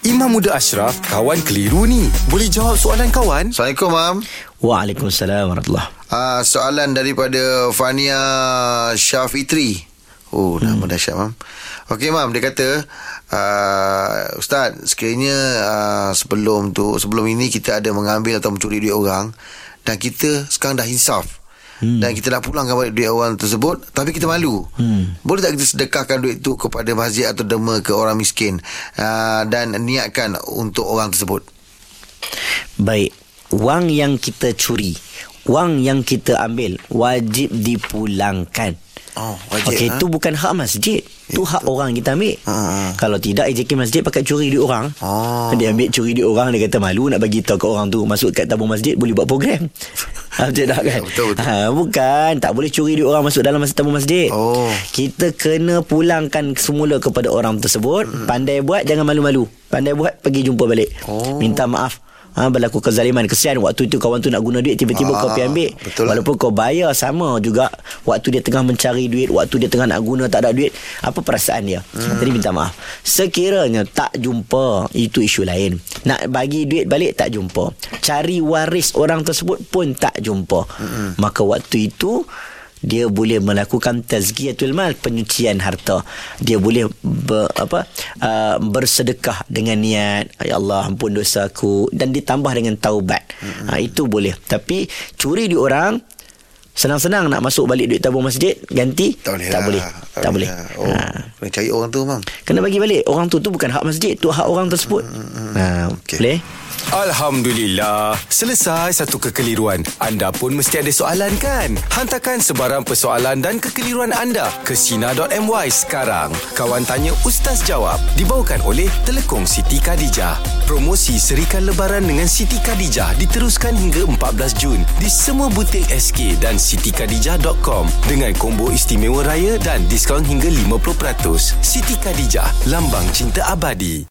Imam Muda Ashraf, kawan keliru ni. Boleh jawab soalan kawan? Assalamualaikum, Mam. Waalaikumsalam warahmatullahi Uh, soalan daripada Fania Shah Fitri. Oh, nama hmm. dahsyat, Mam. Okey, Mam. Dia kata, uh, Ustaz, sekiranya uh, sebelum tu sebelum ini kita ada mengambil atau mencuri duit orang dan kita sekarang dah insaf. Hmm. Dan kita nak pulangkan balik duit orang tersebut Tapi kita malu hmm. Boleh tak kita sedekahkan duit tu Kepada masjid atau derma Ke orang miskin uh, Dan niatkan Untuk orang tersebut Baik Wang yang kita curi Wang yang kita ambil Wajib dipulangkan Oh, wajib, Okey, ha? itu bukan hak masjid. Itu hak orang kita ambil. Ha, ha. Kalau tidak, AJK masjid pakai curi duit orang. Oh. Dia ambil curi duit orang, dia kata malu nak bagi tahu ke orang tu. Masuk kat tabung masjid, boleh buat program. Betul tak kan? Betul, betul. Ha, bukan. Tak boleh curi duit orang masuk dalam masa tabung masjid. Oh. Kita kena pulangkan semula kepada orang tersebut. Hmm. Pandai buat, jangan malu-malu. Pandai buat, pergi jumpa balik. Oh. Minta maaf. Ha, berlaku kezaliman. Kesian waktu itu kawan tu nak guna duit Tiba-tiba Ah, kau pergi ambil. betul. Lah. Walaupun kau bayar sama juga Waktu dia tengah mencari duit Waktu dia tengah nak guna tak ada duit Apa perasaan dia? Hmm. Jadi minta maaf. Sekiranya tak jumpa Itu isu lain. Nak bagi duit balik tak jumpa. Cari waris orang tersebut pun tak jumpa. Hmm. Maka waktu itu dia boleh melakukan tazkiyatul mal penyucian harta dia boleh ber, apa uh, bersedekah dengan niat ya Allah ampun dosaku dan ditambah dengan taubat mm-hmm. ha, itu boleh tapi curi di orang senang-senang nak masuk balik duit tabung masjid ganti Tak boleh tak lah. boleh tak, boleh lah. Oh, ha. Kena cari orang tu, Mam. kena bagi balik orang tu tu bukan hak masjid tu hak orang tersebut mm-hmm. ha, Okey. boleh Alhamdulillah. Selesai satu kekeliruan. Anda pun mesti ada soalan kan? Hantarkan sebarang persoalan dan kekeliruan anda ke Sina.my sekarang. Kawan Tanya Ustaz Jawab dibawakan oleh Telekong Siti Khadijah. Promosi Serikan Lebaran dengan Siti Khadijah diteruskan hingga 14 Jun di semua butik SK dan sitikadijah.com dengan combo istimewa raya dan diskaun hingga 50%. Siti Khadijah, lambang cinta abadi.